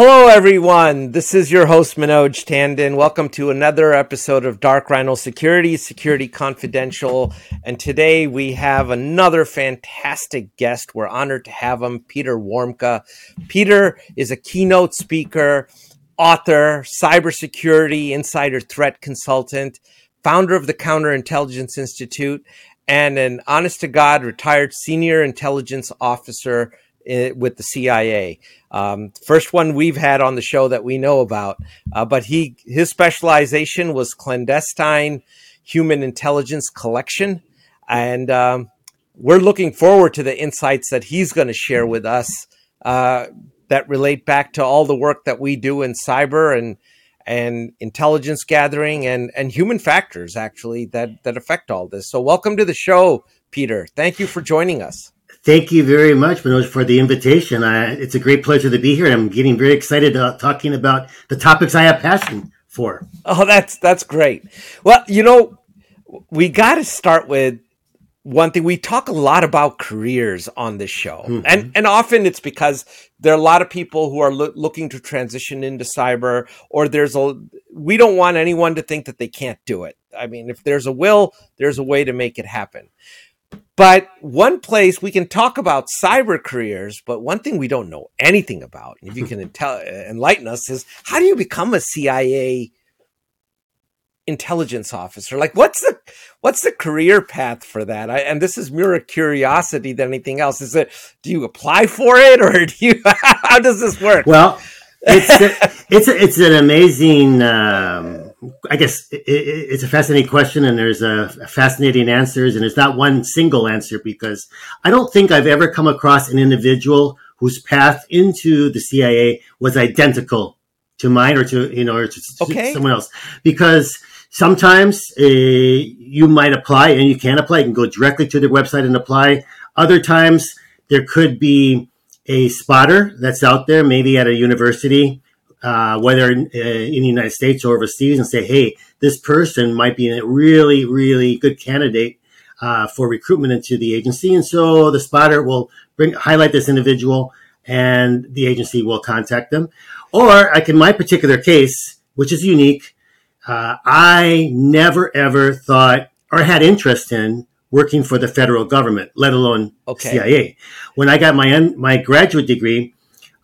Hello, everyone. This is your host, Manoj Tandon. Welcome to another episode of Dark Rhino Security, Security Confidential. And today we have another fantastic guest. We're honored to have him, Peter Warmka. Peter is a keynote speaker, author, cybersecurity insider threat consultant, founder of the Counterintelligence Institute, and an honest to God retired senior intelligence officer with the CIA. Um, first one we've had on the show that we know about. Uh, but he his specialization was clandestine human intelligence collection, and um, we're looking forward to the insights that he's going to share with us uh, that relate back to all the work that we do in cyber and and intelligence gathering and and human factors actually that that affect all this. So welcome to the show, Peter. Thank you for joining us. Thank you very much, Manoj, for the invitation. I, it's a great pleasure to be here. I'm getting very excited about talking about the topics I have passion for. Oh, that's that's great. Well, you know, we got to start with one thing. We talk a lot about careers on this show, mm-hmm. and and often it's because there are a lot of people who are lo- looking to transition into cyber, or there's a we don't want anyone to think that they can't do it. I mean, if there's a will, there's a way to make it happen. But one place we can talk about cyber careers, but one thing we don't know anything about, if you can intel- enlighten us, is how do you become a CIA intelligence officer? Like, what's the what's the career path for that? I, and this is more a curiosity than anything else. Is it do you apply for it, or do you? how does this work? Well, it's a, it's a, it's an amazing. Um, I guess it, it's a fascinating question, and there's a fascinating answers, and there's not one single answer because I don't think I've ever come across an individual whose path into the CIA was identical to mine or to you know or to, okay. someone else. Because sometimes uh, you might apply and you can apply. You can go directly to their website and apply. Other times there could be a spotter that's out there maybe at a university uh, whether in, uh, in, the United States or overseas, and say, hey, this person might be a really, really good candidate uh, for recruitment into the agency. And so the spotter will bring highlight this individual, and the agency will contact them. Or, like in my particular case, which is unique, uh, I never ever thought or had interest in working for the federal government, let alone okay. CIA. When I got my my graduate degree,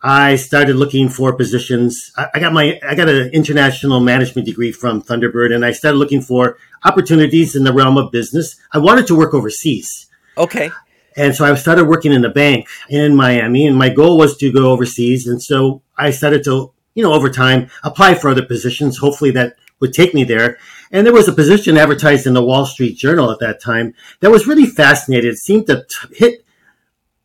I started looking for positions. I, got my I got an international management degree from Thunderbird, and I started looking for opportunities in the realm of business. I wanted to work overseas. Okay. And so I started working in a bank in Miami, and my goal was to go overseas. And so I started to, you know, over time apply for other positions. Hopefully that would take me there. And there was a position advertised in the Wall Street Journal at that time that was really fascinating. It seemed to hit,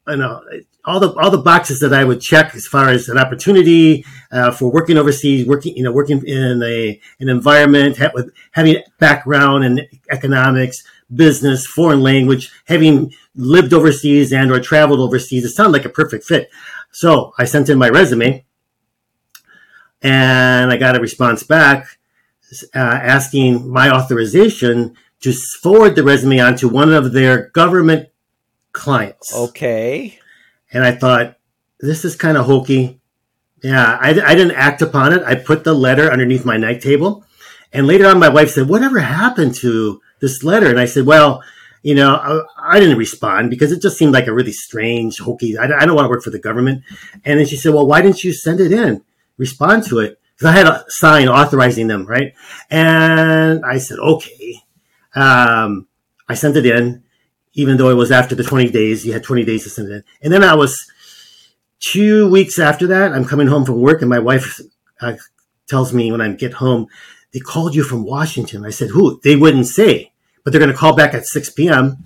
you know, all the all the boxes that I would check as far as an opportunity uh, for working overseas, working you know working in a an environment with having background in economics, business, foreign language, having lived overseas and or traveled overseas, it sounded like a perfect fit. So I sent in my resume, and I got a response back uh, asking my authorization to forward the resume on to one of their government clients. Okay. And I thought, this is kind of hokey. Yeah, I, I didn't act upon it. I put the letter underneath my night table. And later on, my wife said, whatever happened to this letter? And I said, well, you know, I, I, didn't respond because it just seemed like a really strange, hokey. I, I, don't want to work for the government. And then she said, well, why didn't you send it in? Respond to it. Because I had a sign authorizing them, right? And I said, okay. Um, I sent it in even though it was after the 20 days. You had 20 days to send it in. And then I was two weeks after that, I'm coming home from work and my wife uh, tells me when I get home, they called you from Washington. I said, who? They wouldn't say, but they're going to call back at 6 p.m.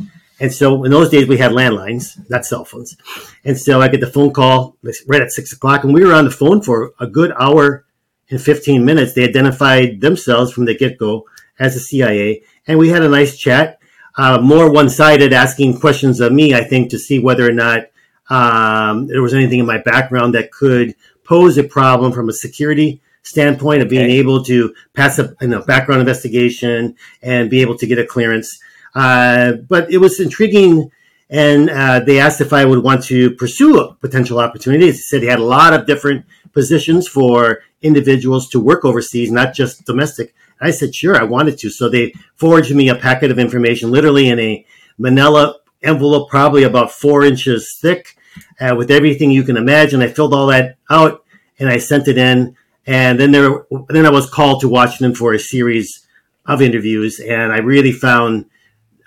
And so in those days we had landlines, not cell phones. And so I get the phone call right at six o'clock and we were on the phone for a good hour and 15 minutes. They identified themselves from the get go as the CIA and we had a nice chat uh, more one sided, asking questions of me, I think, to see whether or not um, there was anything in my background that could pose a problem from a security standpoint of being okay. able to pass a you know, background investigation and be able to get a clearance. Uh, but it was intriguing. And uh, they asked if I would want to pursue a potential opportunity. They said he had a lot of different positions for individuals to work overseas, not just domestic. I said, sure, I wanted to. So they forged me a packet of information, literally in a manila envelope, probably about four inches thick, uh, with everything you can imagine. I filled all that out and I sent it in. And then there, then I was called to Washington for a series of interviews, and I really found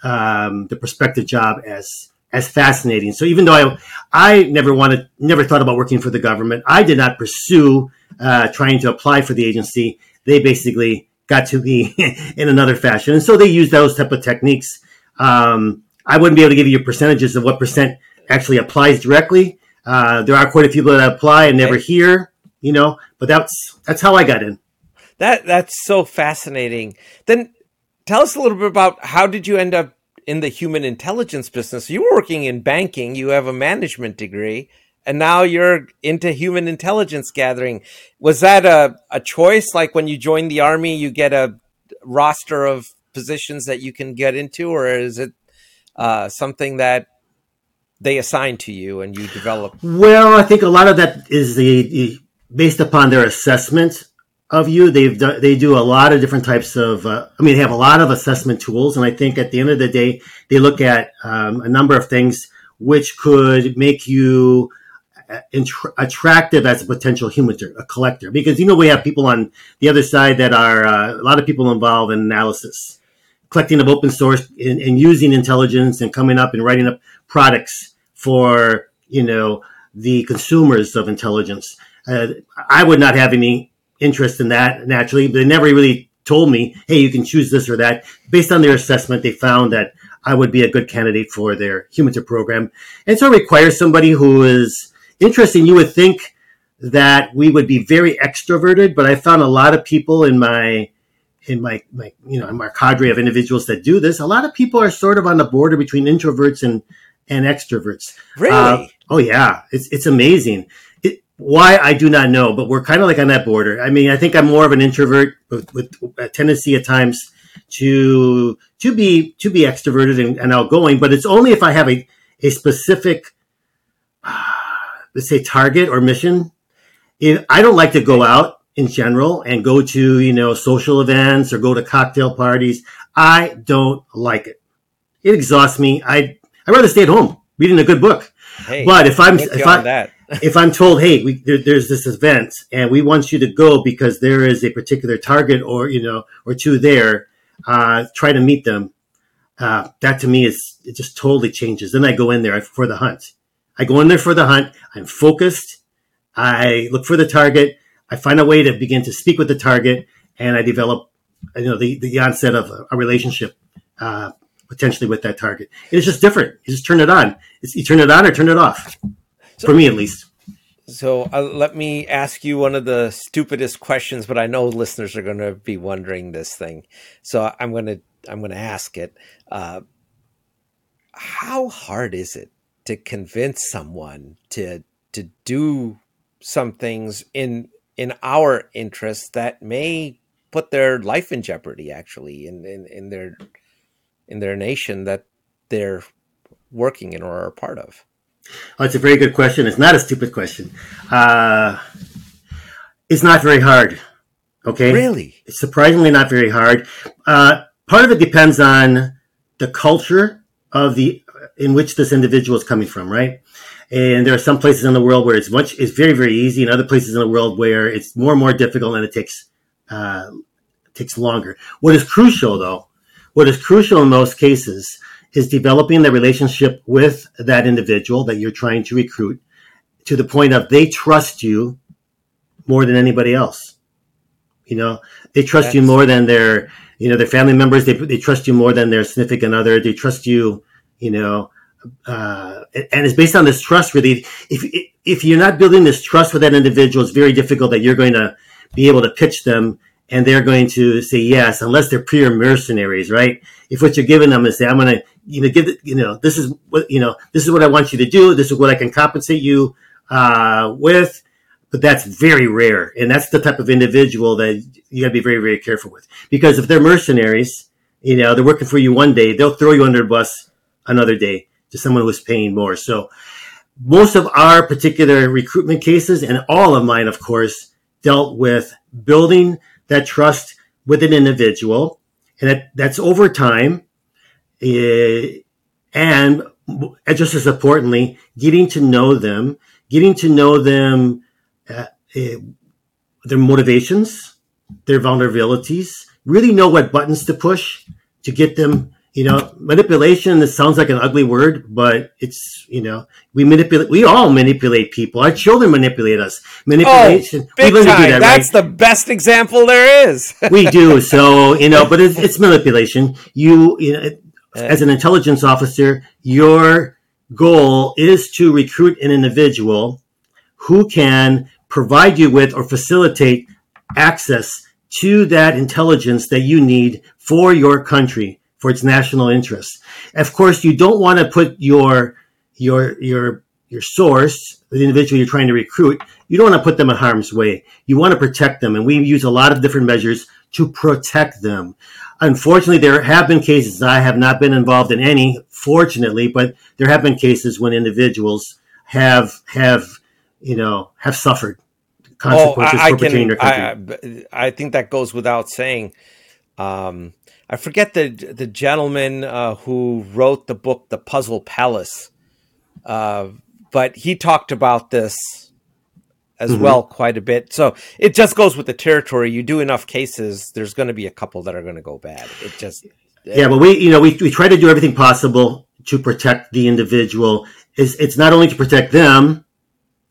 um, the prospective job as as fascinating. So even though I I never wanted, never thought about working for the government, I did not pursue uh, trying to apply for the agency. They basically got to me in another fashion, and so they use those type of techniques. Um, I wouldn't be able to give you percentages of what percent actually applies directly. Uh, there are quite a few people that apply and never hear, you know, but that's that's how I got in. That that's so fascinating. Then tell us a little bit about how did you end up in the human intelligence business? You were working in banking, you have a management degree, and now you're into human intelligence gathering. Was that a, a choice? Like when you join the army, you get a roster of positions that you can get into, or is it uh, something that they assign to you and you develop? Well, I think a lot of that is the, the based upon their assessment of you. They've done, they do a lot of different types of. Uh, I mean, they have a lot of assessment tools, and I think at the end of the day, they look at um, a number of things which could make you attractive as a potential human a collector. Because you know we have people on the other side that are uh, a lot of people involved in analysis collecting of open source and, and, using intelligence and coming up and writing up products for you know the consumers of intelligence. Uh, I would not have any interest in that naturally, they never really told me, "Hey, you can choose this or that." Based on their assessment, they found that I would be a good candidate for their HUMINT program, and so it requires somebody who is interesting. You would think that we would be very extroverted, but I found a lot of people in my in my, my you know my cadre of individuals that do this, a lot of people are sort of on the border between introverts and and extroverts. Really? Uh, oh yeah, it's it's amazing. It, why I do not know, but we're kind of like on that border. I mean, I think I'm more of an introvert with, with a tendency at times to to be to be extroverted and, and outgoing, but it's only if I have a a specific uh, let's say target or mission. If I don't like to go out in general and go to, you know, social events or go to cocktail parties. I don't like it. It exhausts me. I I'd rather stay at home reading a good book. Hey, but if I'm if I if I'm told, hey, we, there, there's this event and we want you to go because there is a particular target or you know or two there, uh, try to meet them. Uh, that to me is it just totally changes. Then I go in there for the hunt. I go in there for the hunt. I'm focused. I look for the target. I find a way to begin to speak with the target, and I develop, you know, the, the onset of a, a relationship uh, potentially with that target. it's just different. You just turn it on. It's, you turn it on or turn it off. So, For me, at least. So uh, let me ask you one of the stupidest questions, but I know listeners are going to be wondering this thing. So I'm going to I'm going to ask it. Uh, how hard is it to convince someone to to do some things in in our interests that may put their life in jeopardy actually in, in, in their in their nation that they're working in or are a part of? Oh, it's a very good question. It's not a stupid question. Uh, it's not very hard okay? Really? It's surprisingly not very hard. Uh, part of it depends on the culture of the in which this individual is coming from right and there are some places in the world where it's much, it's very, very easy, and other places in the world where it's more and more difficult and it takes, uh, takes longer. What is crucial though, what is crucial in most cases is developing the relationship with that individual that you're trying to recruit to the point of they trust you more than anybody else. You know, they trust That's... you more than their, you know, their family members. They, they trust you more than their significant other. They trust you, you know, uh, and it's based on this trust. Really, if if you're not building this trust with that individual, it's very difficult that you're going to be able to pitch them, and they're going to say yes, unless they're pure mercenaries, right? If what you're giving them is say, I'm going to, you know, give, you know, this is what, you know, this is what I want you to do. This is what I can compensate you uh, with. But that's very rare, and that's the type of individual that you got to be very, very careful with. Because if they're mercenaries, you know, they're working for you one day, they'll throw you under the bus another day to someone who is paying more. So most of our particular recruitment cases and all of mine, of course, dealt with building that trust with an individual. And that, that's over time. Uh, and just as importantly, getting to know them, getting to know them, uh, uh, their motivations, their vulnerabilities, really know what buttons to push to get them you know, manipulation, this sounds like an ugly word, but it's, you know, we manipulate, we all manipulate people. Our children manipulate us. Manipulation. Oh, big time. That, That's right? the best example there is. we do. So, you know, but it's, it's manipulation. You, you know, as an intelligence officer, your goal is to recruit an individual who can provide you with or facilitate access to that intelligence that you need for your country for its national interests. Of course, you don't want to put your your your your source, the individual you're trying to recruit, you don't want to put them in harm's way. You want to protect them, and we use a lot of different measures to protect them. Unfortunately, there have been cases. I have not been involved in any, fortunately, but there have been cases when individuals have have you know have suffered consequences oh, I, I for can, their country. I, I think that goes without saying. Um, I forget the the gentleman uh, who wrote the book, The Puzzle Palace, uh, but he talked about this as mm-hmm. well quite a bit. So it just goes with the territory. You do enough cases, there's going to be a couple that are going to go bad. It just yeah, but we you know we we try to do everything possible to protect the individual. Is it's not only to protect them,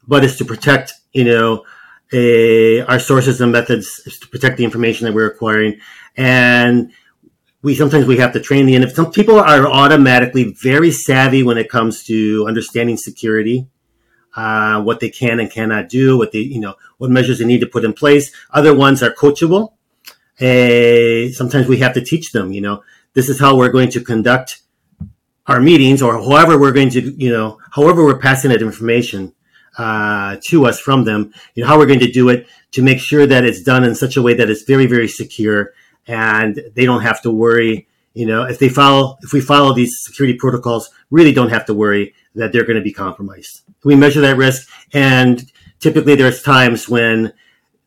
but it's to protect you know a, our sources and methods to protect the information that we're acquiring and we sometimes we have to train the and some people are automatically very savvy when it comes to understanding security uh, what they can and cannot do what they you know what measures they need to put in place. Other ones are coachable. Uh, sometimes we have to teach them you know this is how we're going to conduct our meetings or however we're going to you know however we're passing that information uh, to us from them you know how we're going to do it to make sure that it's done in such a way that it's very very secure and they don't have to worry. You know, if they follow, if we follow these security protocols, really don't have to worry that they're going to be compromised. We measure that risk, and typically there's times when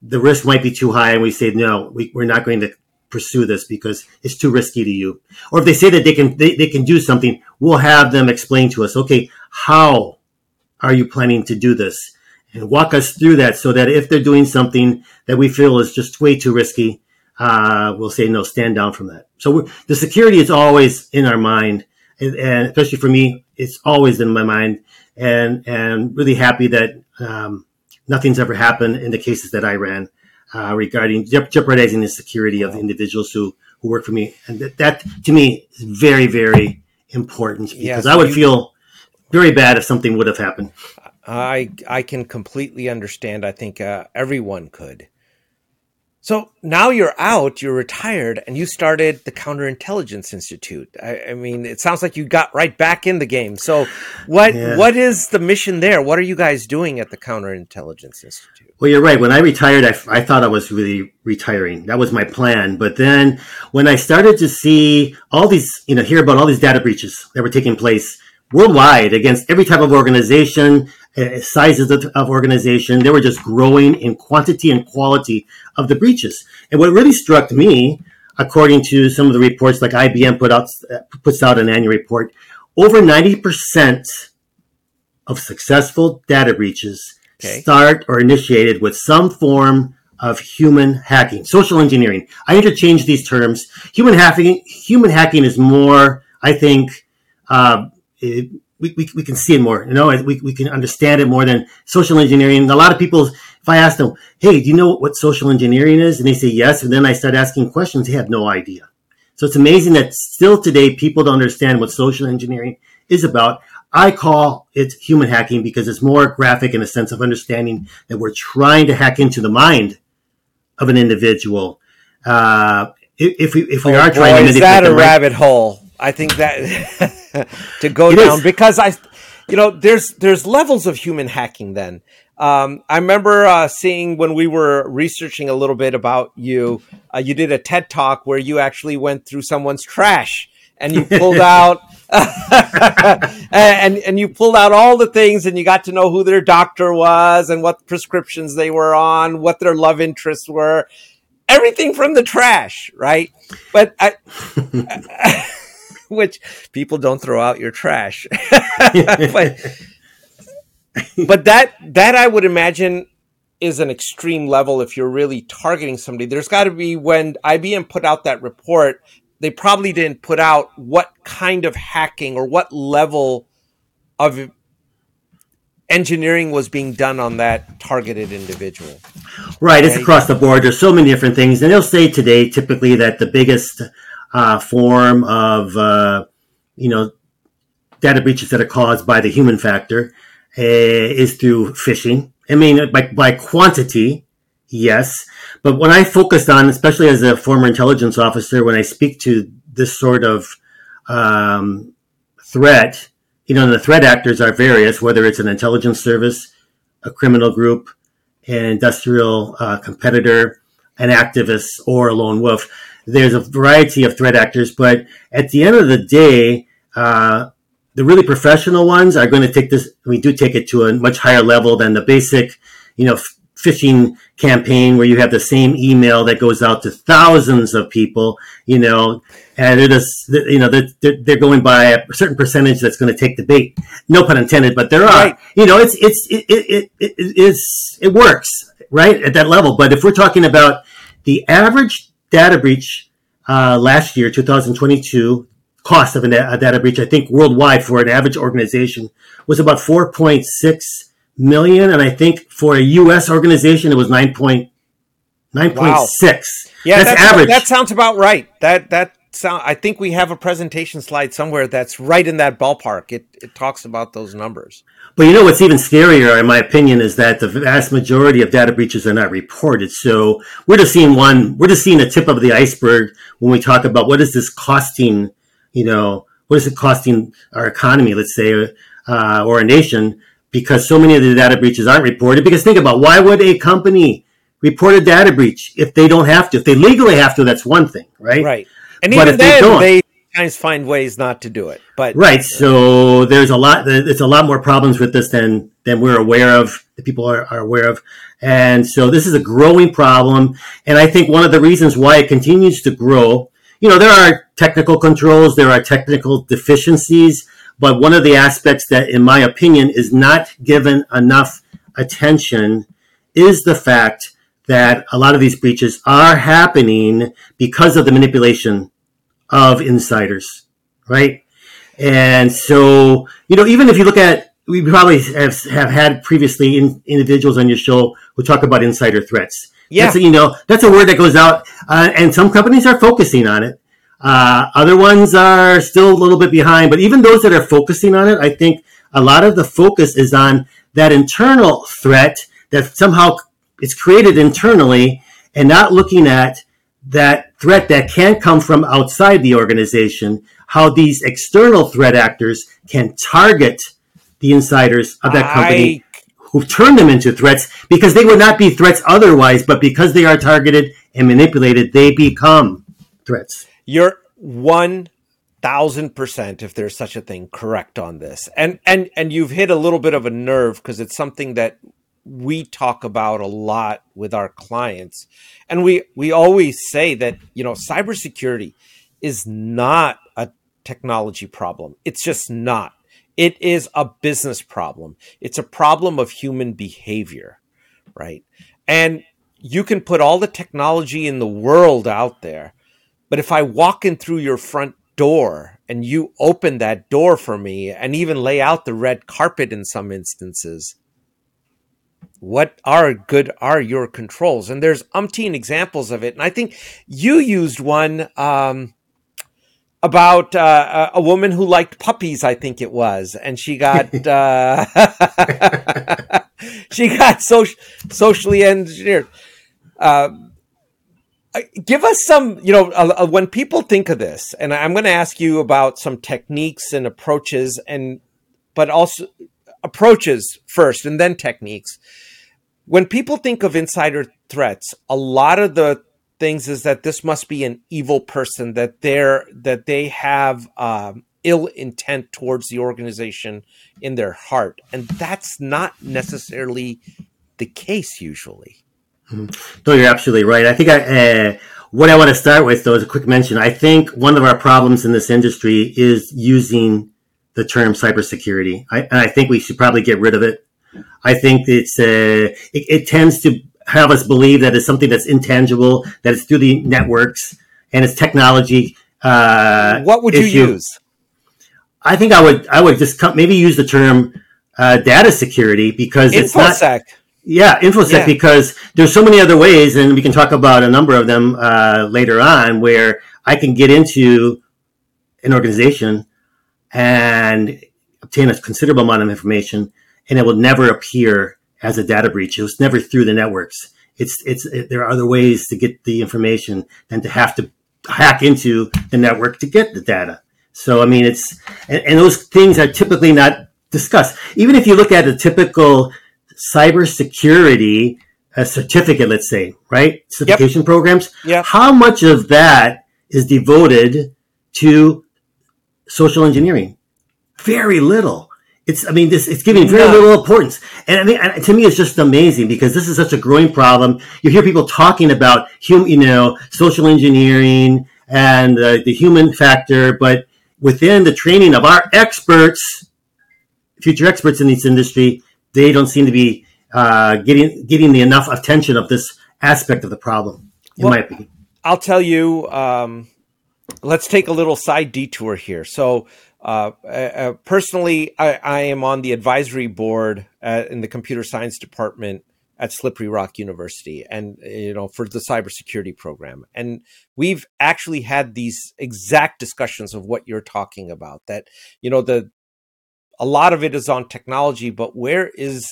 the risk might be too high, and we say no, we, we're not going to pursue this because it's too risky to you. Or if they say that they can they, they can do something, we'll have them explain to us, okay, how are you planning to do this? And walk us through that so that if they're doing something that we feel is just way too risky, uh, will say, no, stand down from that. So the security is always in our mind. And, and, especially for me, it's always in my mind and, and really happy that, um, nothing's ever happened in the cases that I ran, uh, regarding jeopardizing the security of the individuals who, who work for me. And that, that to me is very, very important because yes, I would you, feel very bad if something would have happened. I, I can completely understand. I think, uh, everyone could. So now you're out, you're retired, and you started the Counterintelligence Institute. I, I mean, it sounds like you got right back in the game. So, what yeah. what is the mission there? What are you guys doing at the Counterintelligence Institute? Well, you're right. When I retired, I, I thought I was really retiring. That was my plan. But then, when I started to see all these, you know, hear about all these data breaches that were taking place worldwide against every type of organization, uh, sizes of, of, organization. They were just growing in quantity and quality of the breaches. And what really struck me, according to some of the reports, like IBM put out puts out an annual report, over ninety percent of successful data breaches okay. start or initiated with some form of human hacking, social engineering. I interchange these terms. Human hacking, human hacking is more, I think, uh, it, we, we, we can see it more, you know, we, we can understand it more than social engineering. A lot of people, if I ask them, Hey, do you know what social engineering is? And they say yes. And then I start asking questions. They have no idea. So it's amazing that still today people don't understand what social engineering is about. I call it human hacking because it's more graphic in a sense of understanding that we're trying to hack into the mind of an individual. Uh, if we if we oh, are boy, trying to is that a rabbit hole? I think that to go it down is. because I, you know, there's there's levels of human hacking. Then um, I remember uh, seeing when we were researching a little bit about you, uh, you did a TED talk where you actually went through someone's trash and you pulled out and and you pulled out all the things and you got to know who their doctor was and what prescriptions they were on, what their love interests were, everything from the trash, right? But I, which people don't throw out your trash, but but that that I would imagine is an extreme level if you're really targeting somebody. There's got to be when IBM put out that report, they probably didn't put out what kind of hacking or what level of engineering was being done on that targeted individual. Right, it's across the board. There's so many different things, and they'll say today typically that the biggest uh, form of uh, you know data breaches that are caused by the human factor uh, is through phishing. I mean, by by quantity, yes, but when I focused on, especially as a former intelligence officer, when I speak to this sort of um, threat, you know, the threat actors are various, whether it's an intelligence service, a criminal group, an industrial uh, competitor, an activist, or a lone wolf. There's a variety of threat actors, but at the end of the day, uh, the really professional ones are going to take this. We do take it to a much higher level than the basic, you know, phishing campaign where you have the same email that goes out to thousands of people, you know, and it is, you know, they're, they're going by a certain percentage that's going to take the bait. No pun intended, but there are, right. you know, it's, it's, it, it, it, it's, it works, right, at that level. But if we're talking about the average data breach uh, last year, 2022, cost of a data breach, I think worldwide for an average organization was about 4.6 million, and I think for a U.S. organization, it was 9.9.6. wow. Yeah, that's, that's, average. That sounds about right. That that sound. I think we have a presentation slide somewhere that's right in that ballpark. It it talks about those numbers. But you know what's even scarier, in my opinion, is that the vast majority of data breaches are not reported. So we're just seeing one. We're just seeing the tip of the iceberg when we talk about what is this costing. You know, what is it costing our economy? Let's say, uh, or a nation because so many of the data breaches aren't reported. Because think about why would a company report a data breach if they don't have to? If they legally have to, that's one thing, right? Right. And but even then, they, they sometimes find ways not to do it. But right, so there's a lot. There's a lot more problems with this than than we're aware of. That people are, are aware of, and so this is a growing problem. And I think one of the reasons why it continues to grow, you know, there are technical controls, there are technical deficiencies but one of the aspects that, in my opinion, is not given enough attention is the fact that a lot of these breaches are happening because of the manipulation of insiders, right? And so, you know, even if you look at, we probably have, have had previously in, individuals on your show who talk about insider threats. Yeah. That's, you know, that's a word that goes out, uh, and some companies are focusing on it. Uh, other ones are still a little bit behind, but even those that are focusing on it, I think a lot of the focus is on that internal threat that somehow is created internally and not looking at that threat that can come from outside the organization, how these external threat actors can target the insiders of that company I... who turn them into threats because they would not be threats otherwise, but because they are targeted and manipulated, they become threats. You're one thousand percent, if there's such a thing, correct on this. And and and you've hit a little bit of a nerve because it's something that we talk about a lot with our clients. And we we always say that, you know, cybersecurity is not a technology problem. It's just not. It is a business problem. It's a problem of human behavior, right? And you can put all the technology in the world out there, but if I walk in through your front door and you open that door for me and even lay out the red carpet in some instances, what are good are your controls? And there's umpteen examples of it. And I think you used one um, about uh, a woman who liked puppies. I think it was, and she got uh, she got so, socially engineered. Uh, give us some you know uh, when people think of this and i'm going to ask you about some techniques and approaches and but also approaches first and then techniques when people think of insider threats a lot of the things is that this must be an evil person that they're that they have um, ill intent towards the organization in their heart. And that's not necessarily the case usually. Mm-hmm. No, you're absolutely right. I think I, uh, what I want to start with, though, is a quick mention. I think one of our problems in this industry is using the term cybersecurity. I, and I think we should probably get rid of it. I think it's uh, it, it, tends to have us believe that it's something that's intangible, that it's through the networks and it's technology. Uh, what would you use? I think I would I would just come, maybe use the term uh, data security because InfoSec. it's not. Yeah, infosec yeah. because there's so many other ways, and we can talk about a number of them uh, later on, where I can get into an organization and obtain a considerable amount of information, and it will never appear as a data breach. It was never through the networks. It's it's it, there are other ways to get the information than to have to hack into the network to get the data. So I mean, it's and, and those things are typically not discussed. Even if you look at a typical cybersecurity a certificate, let's say, right? Certification yep. programs. Yeah. How much of that is devoted to social engineering? Very little. It's, I mean, this, it's giving very yeah. little importance. And I mean, to me, it's just amazing because this is such a growing problem. You hear people talking about, hum, you know, social engineering and uh, the human factor, but within the training of our experts, future experts in this industry, they don't seem to be uh, getting getting the enough attention of this aspect of the problem, in well, my opinion. I'll tell you. Um, let's take a little side detour here. So, uh, uh, uh personally, I, I, am on the advisory board at, in the computer science department at Slippery Rock University, and you know for the cybersecurity program. And we've actually had these exact discussions of what you're talking about. That you know the a lot of it is on technology, but where is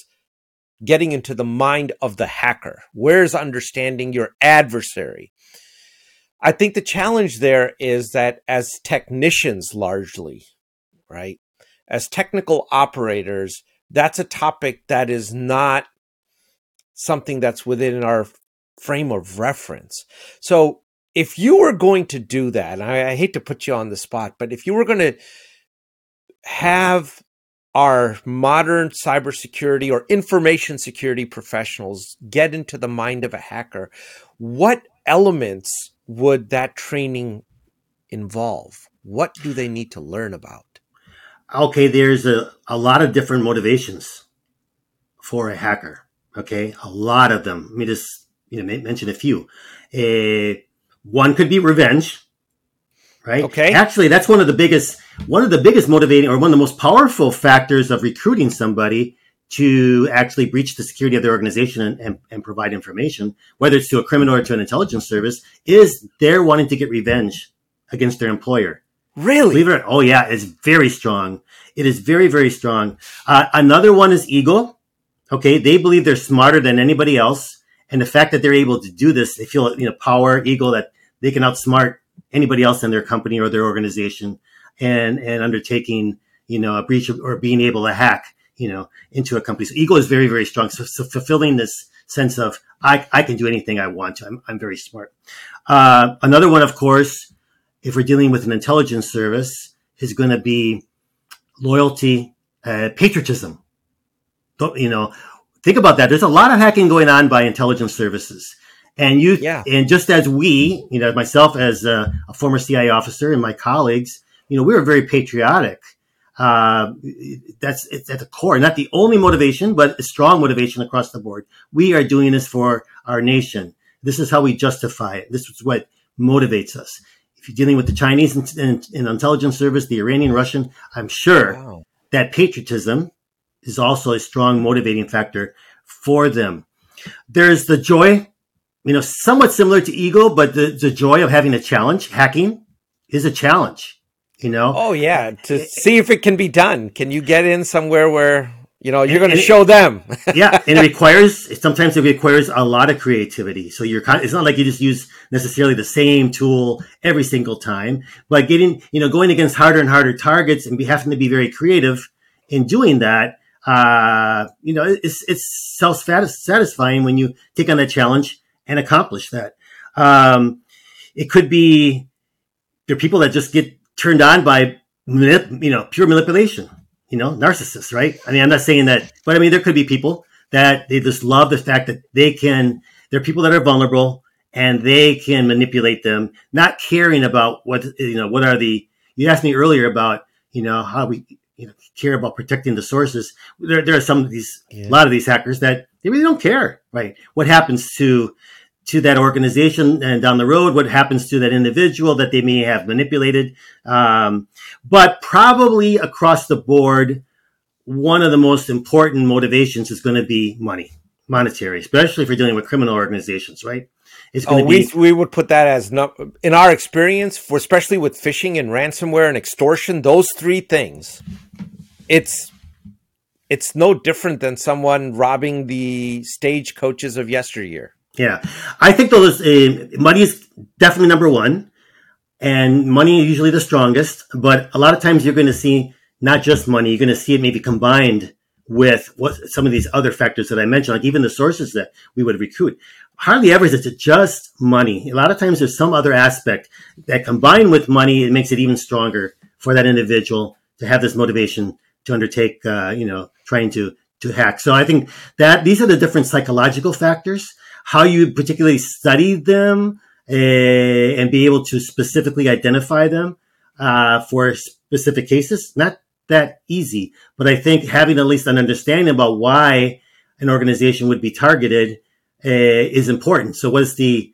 getting into the mind of the hacker? Where's understanding your adversary? I think the challenge there is that as technicians, largely, right, as technical operators, that's a topic that is not something that's within our frame of reference. So if you were going to do that, I, I hate to put you on the spot, but if you were going to have our modern cybersecurity or information security professionals get into the mind of a hacker, what elements would that training involve? What do they need to learn about? Okay, there's a, a lot of different motivations for a hacker. Okay, a lot of them. Let me just you know mention a few. Uh, one could be revenge right? Okay. Actually, that's one of the biggest one of the biggest motivating or one of the most powerful factors of recruiting somebody to actually breach the security of their organization and, and, and, provide information, whether it's to a criminal or to an intelligence service, is they're wanting to get revenge against their employer. Really? Believe it or. Oh, yeah. It's very strong. It is very, very strong. Uh, another one is ego. Okay. They believe they're smarter than anybody else. And the fact that they're able to do this, they feel, you know, power, ego, that they can outsmart anybody else in their company or their organization and and undertaking you know a breach of, or being able to hack you know into a company so ego is very very strong so, so fulfilling this sense of I, I can do anything i want to i'm, I'm very smart uh, another one of course if we're dealing with an intelligence service is going to be loyalty uh, patriotism you know think about that there's a lot of hacking going on by intelligence services and you, yeah. and just as we, you know, myself as a, a, former CIA officer and my colleagues, you know, we were very patriotic. Uh, that's it's at the core, not the only motivation, but a strong motivation across the board. We are doing this for our nation. This is how we justify it. This is what motivates us. If you're dealing with the Chinese and, intelligence service, the Iranian, Russian, I'm sure wow. that patriotism is also a strong motivating factor for them. There's the joy you know, somewhat similar to ego, but the, the joy of having a challenge, hacking is a challenge, you know? Oh, yeah. To see if it can be done. Can you get in somewhere where, you know, you're going to show them? yeah. And it requires, sometimes it requires a lot of creativity. So you're kind of, it's not like you just use necessarily the same tool every single time, but getting, you know, going against harder and harder targets and be, having to be very creative in doing that. Uh, you know, it's, it's self satisfying when you take on that challenge and accomplish that. Um, it could be there are people that just get turned on by you know, pure manipulation. You know, narcissists, right? I mean, I'm not saying that, but I mean, there could be people that they just love the fact that they can. There are people that are vulnerable and they can manipulate them, not caring about what you know. What are the? You asked me earlier about you know how we you know care about protecting the sources. There, there are some of these, yeah. a lot of these hackers that they really don't care, right? What happens to to that organization and down the road, what happens to that individual that they may have manipulated. Um, but probably across the board, one of the most important motivations is going to be money, monetary, especially if you're dealing with criminal organizations, right? It's going oh, to be. We, we would put that as in our experience, for especially with phishing and ransomware and extortion, those three things. It's it's no different than someone robbing the stage coaches of yesteryear. Yeah, I think those uh, money is definitely number one, and money is usually the strongest. But a lot of times you're going to see not just money; you're going to see it maybe combined with what some of these other factors that I mentioned, like even the sources that we would recruit. Hardly ever is it just money. A lot of times there's some other aspect that combined with money, it makes it even stronger for that individual to have this motivation to undertake, uh, you know, trying to to hack. So I think that these are the different psychological factors how you particularly study them uh, and be able to specifically identify them uh, for specific cases. Not that easy, but I think having at least an understanding about why an organization would be targeted uh, is important. So, what's the,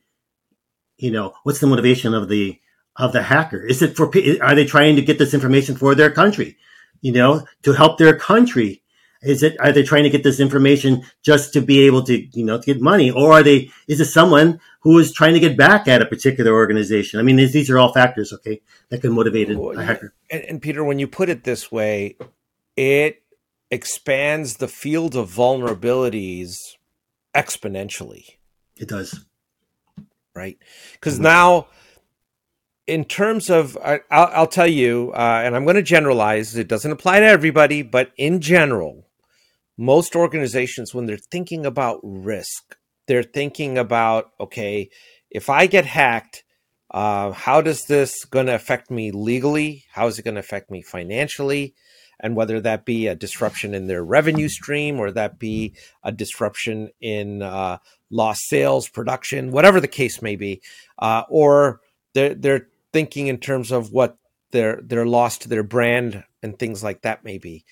you know, what's the motivation of the of the hacker? Is it for? Are they trying to get this information for their country? You know, to help their country is it are they trying to get this information just to be able to you know to get money, or are they? Is it someone who is trying to get back at a particular organization? I mean, these, these are all factors, okay, that can motivate a hacker. And, and Peter, when you put it this way, it expands the field of vulnerabilities exponentially. It does, right? Because mm-hmm. now in terms of I, will I'll tell you uh, and i'm going to generalize it doesn't apply to everybody but in general most organizations when they're thinking about risk they're thinking about okay if i get hacked uh, how does this going to affect me legally? How is it going to affect me financially? And whether that be a disruption in their revenue stream or that be a disruption in uh, lost sales production whatever the case may be uh, or they're, they're thinking in terms of what their their loss to their brand and things like that may be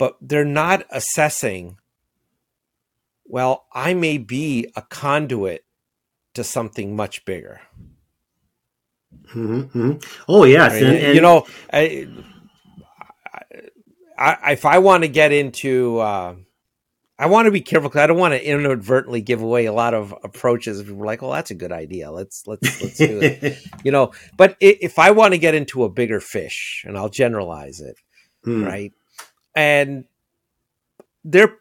but they're not assessing well i may be a conduit to something much bigger mm-hmm. mm-hmm. oh yes I mean, and, and, you know I, I, if i want to get into uh, I want to be careful because I don't want to inadvertently give away a lot of approaches. We're like, "Well, that's a good idea. Let's let's let's do it." you know, but if I want to get into a bigger fish, and I'll generalize it, hmm. right? And they're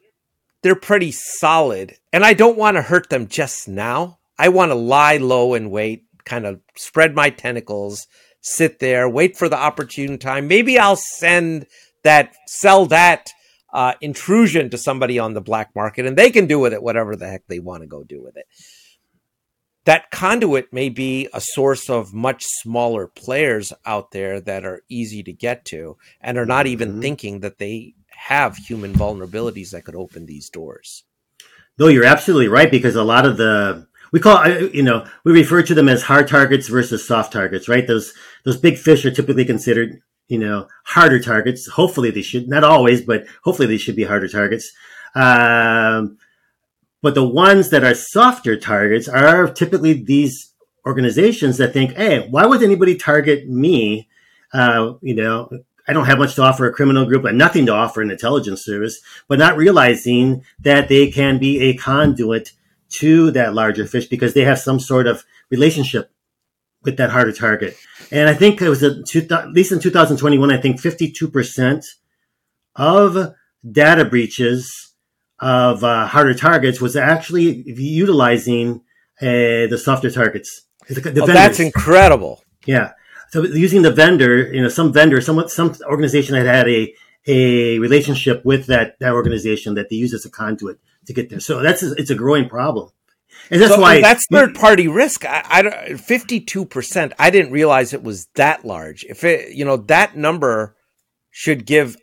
they're pretty solid, and I don't want to hurt them just now. I want to lie low and wait, kind of spread my tentacles, sit there, wait for the opportune time. Maybe I'll send that, sell that uh, intrusion to somebody on the black market, and they can do with it whatever the heck they want to go do with it. That conduit may be a source of much smaller players out there that are easy to get to and are not even mm-hmm. thinking that they have human vulnerabilities that could open these doors. No, you're absolutely right because a lot of the we call you know we refer to them as hard targets versus soft targets, right? Those those big fish are typically considered you know, harder targets. Hopefully they should, not always, but hopefully they should be harder targets. Um, but the ones that are softer targets are typically these organizations that think, hey, why would anybody target me? Uh, you know, I don't have much to offer a criminal group and nothing to offer an intelligence service, but not realizing that they can be a conduit to that larger fish because they have some sort of relationship with that harder target. And I think it was a at least in 2021, I think 52% of data breaches of uh, harder targets was actually utilizing uh, the softer targets. The, oh, that's incredible. Yeah. So using the vendor, you know, some vendor, some some organization that had a a relationship with that that organization that they use as a conduit to get there. So that's it's a growing problem. And that's So why that's third party risk. I, I fifty-two percent. I didn't realize it was that large. If it, you know, that number should give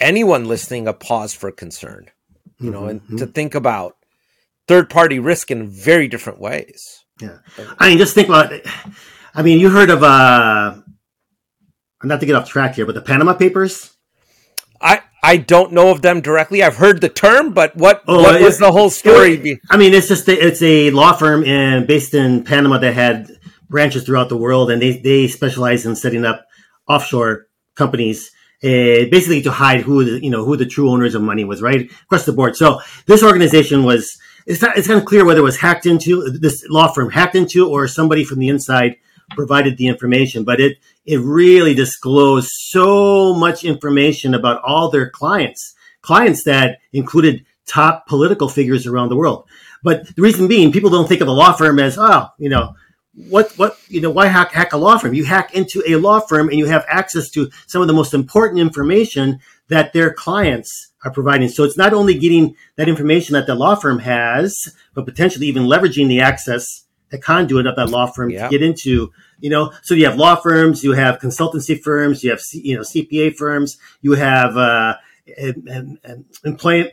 anyone listening a pause for concern. You know, Mhm, and to think about third party risk in very different ways. Yeah. I mean, just think about it. I mean, you heard of, uh, not to get off track here, but the Panama Papers? I I don't know of them directly. I've heard the term, but what Oh, what was the whole story? I mean, it's just, it's a law firm in, based in Panama that had branches throughout the world and they, they specialize in setting up offshore companies. Uh, basically to hide who the you know who the true owners of money was right across the board. So this organization was it's not it's unclear whether it was hacked into this law firm hacked into or somebody from the inside provided the information, but it it really disclosed so much information about all their clients, clients that included top political figures around the world. But the reason being, people don't think of a law firm as oh, you know, what what you know why hack hack a law firm? You hack into a law firm and you have access to some of the most important information that their clients are providing. So it's not only getting that information that the law firm has, but potentially even leveraging the access, the conduit of that law firm Yeah. to get into, you know, so you have law firms, you have consultancy firms, you have, C, you know, CPA firms, you have, uh, um, um, employ,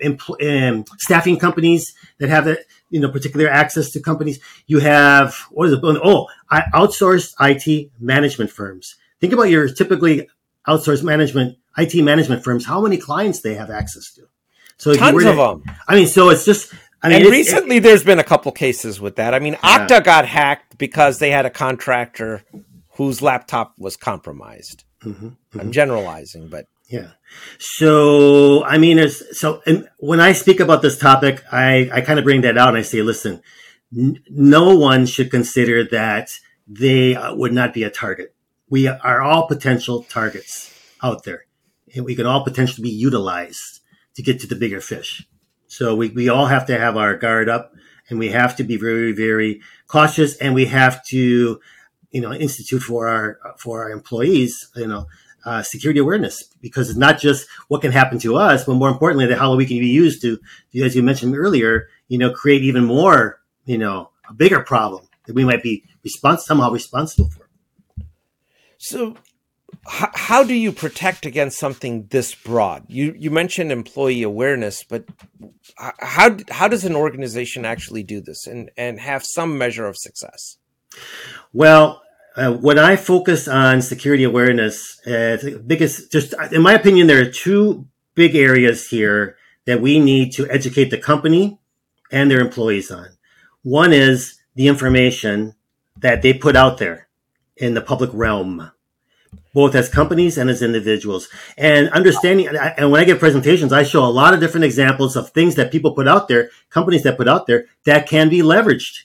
staffing companies that have that, you know, particular access to companies. You have, what is it? Oh, I outsourced IT management firms. Think about your typically outsourced management, IT management firms, how many clients they have access to. So if you were Tons to- of them. I mean, so it's just, I mean, and recently, there's been a couple cases with that. I mean, Yeah. Okta got hacked because they had a contractor whose laptop was compromised. Mhm, I'm generalizing, but Yeah. So, I mean, there's, so, when I speak about this topic, I, I kind of bring that out and I say, listen, n- no one should consider that they uh, would not be a target. We are all potential targets out there and we can all potentially be utilized to get to the bigger fish. So we, we all have to have our guard up and we have to be very, very cautious and we have to, you know, institute for our, for our employees, you know, uh, security awareness because it's not just what can happen to us, but more importantly, that Halloween can be used to, as you mentioned earlier, you know, create even more, you know, a bigger problem that we might be respons- somehow responsible for. so h- how do you protect against something this broad? You you mentioned employee awareness, but how how does an organization actually do this and and have some measure of success? Well, uh, when I focus on security awareness, uh, the biggest, just in my opinion, there are two big areas here that we need to educate the company and their employees on. One is the information that they put out there in the public realm, both as companies and as individuals. And understanding, and when I give presentations, I show a lot of different examples of things that people put out there, companies that put out there that can be leveraged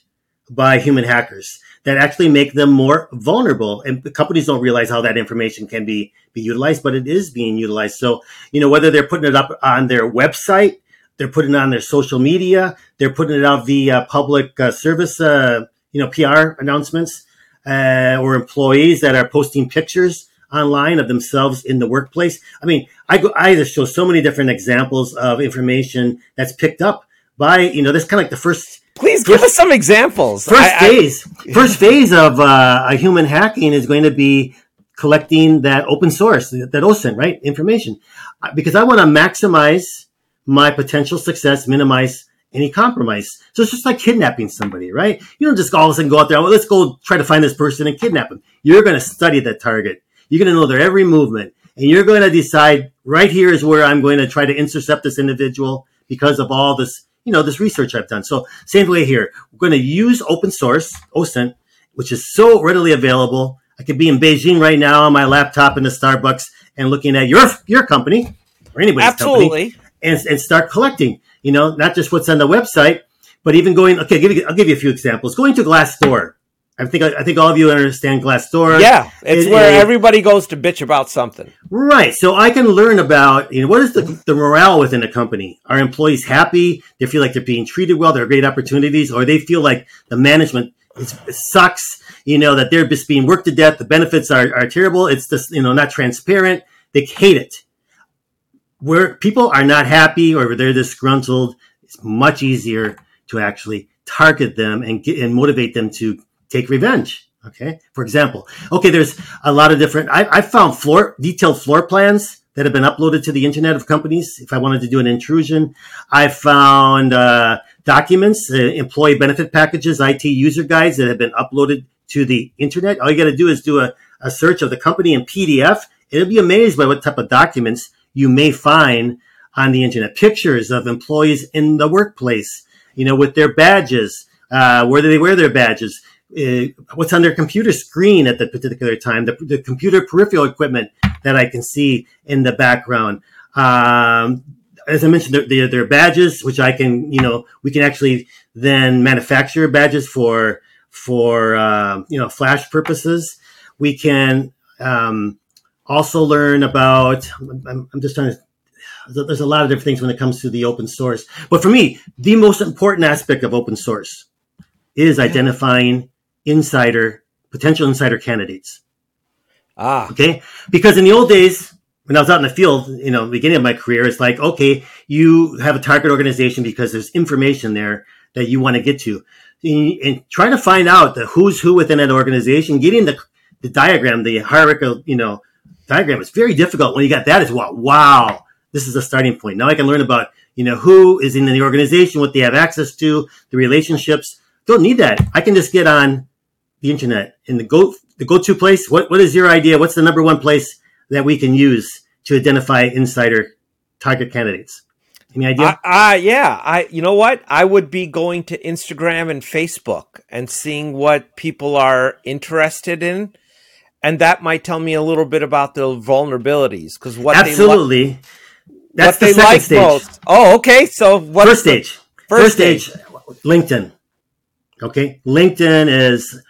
by human hackers that actually make them more vulnerable. And companies don't realize how that information can be, be utilized, but it is being utilized. So, you know, whether they're putting it up on their website, they're putting it on their social media, they're putting it out via public uh, service, uh, you know, PR announcements, uh, or employees that are posting pictures online of themselves in the workplace. I mean, I go, I just show so many different examples of information that's picked up by, you know, this kind of like the first Please give us some examples. First I- I- phase, first phase of uh, a human hacking is going to be collecting that open source, that OSINT, right? Information, Uh, because I want to maximize my potential success, minimize any compromise. So it's just like kidnapping somebody, right? You don't just all of a sudden go out there. Well, let's go try to find this person and kidnap him. You're going to study that target. You're going to know their every movement, and you're going to decide right here is where I'm going to try to intercept this individual because of all this you know, this research I've done. So same way here, we're going to use open source OSINT, which is so readily available. I could be in Beijing right now on my laptop in the Starbucks and looking at your your company or anybody's company and, and start collecting. You know, not just what's on the website, but even going. Okay, give you, I'll give you a few examples. Going to Glassdoor. I think I think all of you understand Glassdoor. Yeah, it's It- where it- everybody goes to bitch about something. Right. So I can learn about, you know, what is the, the morale within a company? Are employees happy? They feel like they're being treated well. There are great opportunities, or they feel like the management it sucks. You know that they're just being worked to death. The benefits are, are terrible. It's just you know not transparent. They hate it. Where people are not happy or they're disgruntled, it's much easier to actually target them and get, and motivate them to take revenge. Okay. For example, okay, there's a lot of different, I, I found floor, detailed floor plans that have been uploaded to the internet of companies. If I wanted to do an intrusion, I found, uh, documents, uh, employee benefit packages, IT user guides that have been uploaded to the internet. All you got to do is do a, a search of the company in PDF. It'll be amazed by what type of documents you may find on the internet. Pictures of employees in the workplace, you know, with their badges, uh, where do they wear their badges? Uh, what's on their computer screen at the particular time, the, the, computer peripheral equipment that I can see in the background. Um, as I mentioned, their, their, badges, which I can, you know, we can actually then manufacture badges for for uh, you know flash purposes. We can um, also learn about. I'm, I'm just trying to there's a lot of different things when it comes to the open source. But for me, the most important aspect of open source is identifying insider, potential insider candidates. Ah. Okay. Because in the old days, when I was out in the field, you know, beginning of my career, it's like, okay, you have a target organization because there's information there that you want to get to. And trying to find out the who's who within that organization, getting the, the diagram, the hierarchical, you know, diagram is very difficult. When you got that, it's wow, wow, this is a starting point. Now I can learn about, you know, who is in the organization, what they have access to, the relationships. Don't need that. I can just get on the internet and the go, the go-to place. What, what is your idea? What's the number one place that we can use to identify insider target candidates? Any idea? Uh, uh, yeah. I, you know what? I would be going to Instagram and Facebook and seeing what people are interested in. And that might tell me a little bit about the vulnerabilities because what absolutely. They li- That's what the they like stage. most. Oh, okay. So what first stage? First, first stage, stage, LinkedIn. Okay, LinkedIn is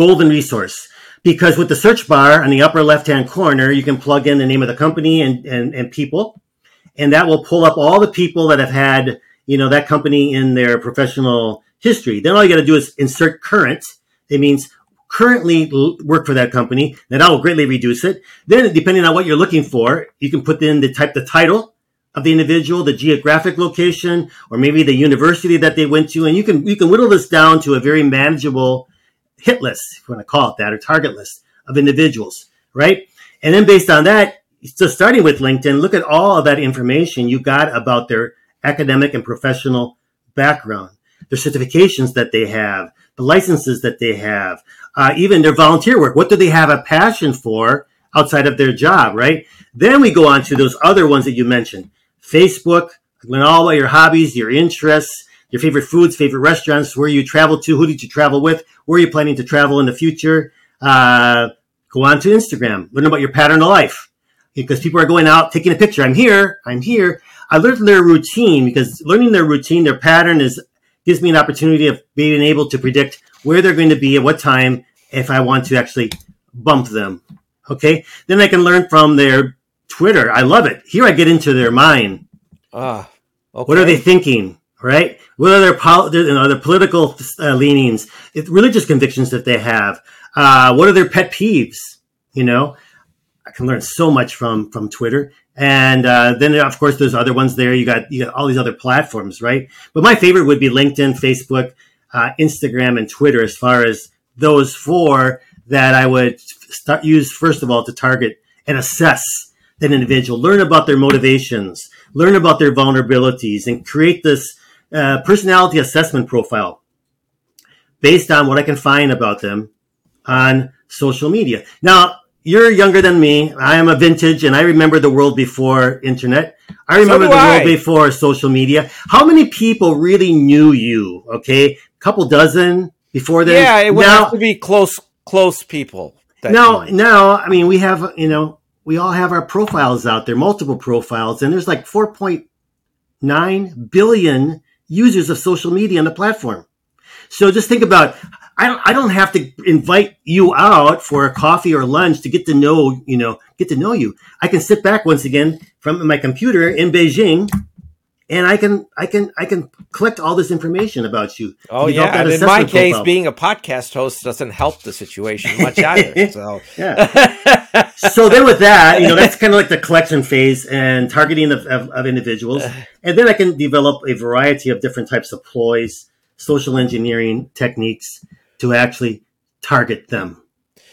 golden resource because with the search bar on the upper left hand corner, you can plug in the name of the company and, and, and people, and that will pull up all the people that have had you know that company in their professional history. Then all you got to do is insert current. It means currently work for that company. Now that will greatly reduce it. Then, depending on what you're looking for, you can put in the type, the title of the individual, the geographic location, or maybe the university that they went to, and you can you can whittle this down to a very manageable hit list, if you want to call it that, or target list of individuals, right? And then based on that, so starting with LinkedIn, look at all of that information you got about their academic and professional background, their certifications that they have, the licenses that they have, uh, even their volunteer work. What do they have a passion for outside of their job, right? Then we go on to those other ones that you mentioned Facebook, learn all about your hobbies, your interests, your favorite foods, favorite restaurants, where you travel to, who did you travel with, where are you planning to travel in the future. Uh, go on to Instagram, learn about your pattern of life because people are going out taking a picture. I'm here, I'm here. I learned their routine because learning their routine, their pattern is gives me an opportunity of being able to predict where they're going to be at what time if I want to actually bump them. Okay. Then I can learn from their Twitter. I love it. Here I get into their mind. Ah, okay. What are they thinking? Right? What are their, pol- you know, their political uh, leanings, it, religious convictions that they have? Uh, what are their pet peeves? You know, I can learn so much from from Twitter. And uh, then, of course, there's other ones there. You got you got all these other platforms, right? But my favorite would be LinkedIn, Facebook, uh, Instagram, and Twitter. As far as those four that I would start use first of all to target and assess that individual, learn about their motivations, learn about their vulnerabilities, and create this uh, personality assessment profile based on what I can find about them on social media. Now, you're younger than me. I am a vintage, and I remember the world before internet. I remember so the I. world before social media. How many people really knew you? Okay, a couple dozen before then. Yeah, it would now, have to be close, close people. Now, now, I mean, we have you know we all have our profiles out there, multiple profiles, and there's like 4.9 billion users of social media on the platform. So just think about I don't I don't have to invite you out for a coffee or lunch to get to know, you know, get to know you. I can sit back once again from my computer in Beijing and I can I can I can collect all this information about you. Oh yeah, in my case, profile. being a podcast host doesn't help the situation much either. So yeah. So then with that, you know, that's kind of like the collection phase and targeting of, of, of, individuals, and then I can develop a variety of different types of ploys, social engineering techniques to actually target them,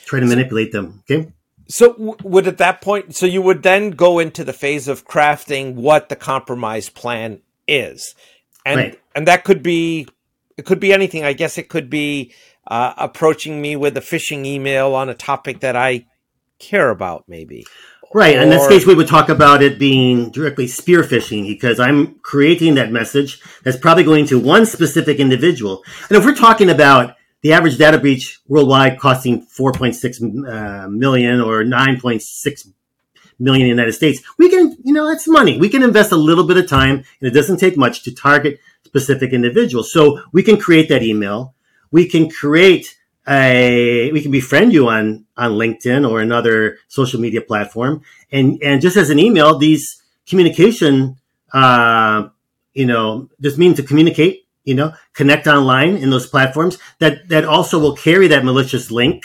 try to manipulate them. Okay. So w- would at that point, so you would then go into the phase of crafting what the compromise plan is, and Right. and that could be it could be anything. I guess it could be uh, approaching me with a phishing email on a topic that I care about, maybe. Right. In this case, we would talk about it being directly spear phishing because I'm creating that message that's probably going to one specific individual. And if we're talking about the average data breach worldwide costing 4.6 uh, million or 9.6 million in the United States, we can, you know, that's money. We can invest a little bit of time and it doesn't take much to target specific individuals. So we can create that email. We can create a, we can befriend you on, on LinkedIn or another social media platform. And, and just as an email, these communication, uh, you know, just means to communicate, you know, connect online in those platforms that, that also will carry that malicious link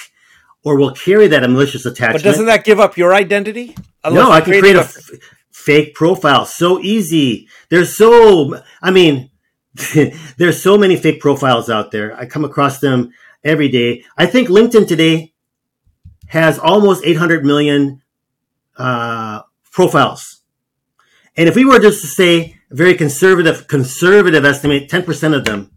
or will carry that malicious attachment. But doesn't that give up your identity? Unless No, I can create a fake profile. So easy. There's so, I mean, there's so many fake profiles out there. I come across them every day. I think LinkedIn today has almost 800 million uh, profiles. And if we were just to say a very conservative, conservative estimate, 10% of them